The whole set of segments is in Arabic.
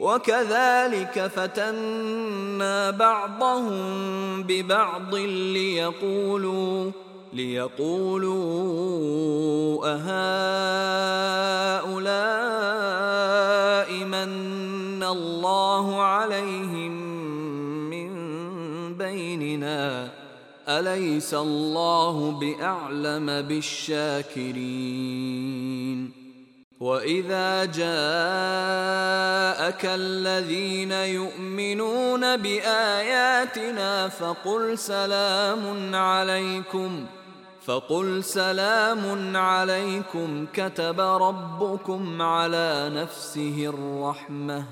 وكذلك فتنا بعضهم ببعض ليقولوا ليقولوا أهؤلاء من الله عليهم من بيننا؟ أليس الله بأعلم بالشاكرين؟ وإذا جاءك الذين يؤمنون بآياتنا فقل سلام عليكم فقل سلام عليكم كتب ربكم على نفسه الرحمة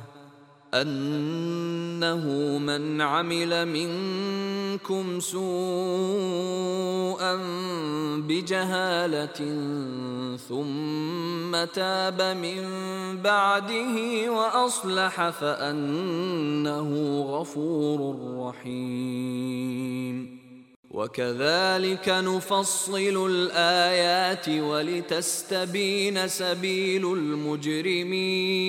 أنه من عمل منكم سوءا بجهالة ثم تاب من بعده وأصلح فأنه غفور رحيم. وكذلك نفصل الآيات ولتستبين سبيل المجرمين.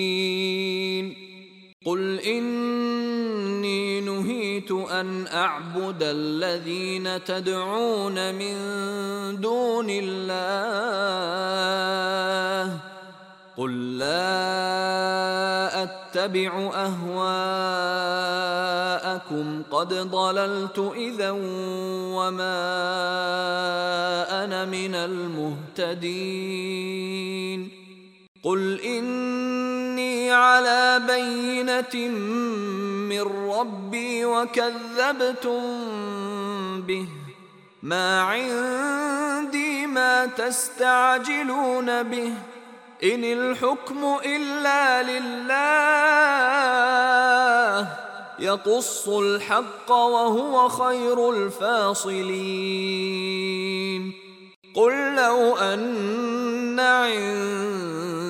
قل اني نهيت أن أعبد الذين تدعون من دون الله. قل لا أتبع أهواءكم. قد ضللت إذا وما أنا من المهتدين. قل إني على بينة ربي وكذبتم به. ما عندي ما تستعجلون به. إن الحكم إلا لله. يقص الحق وهو خير الفاصلين. قل لو أن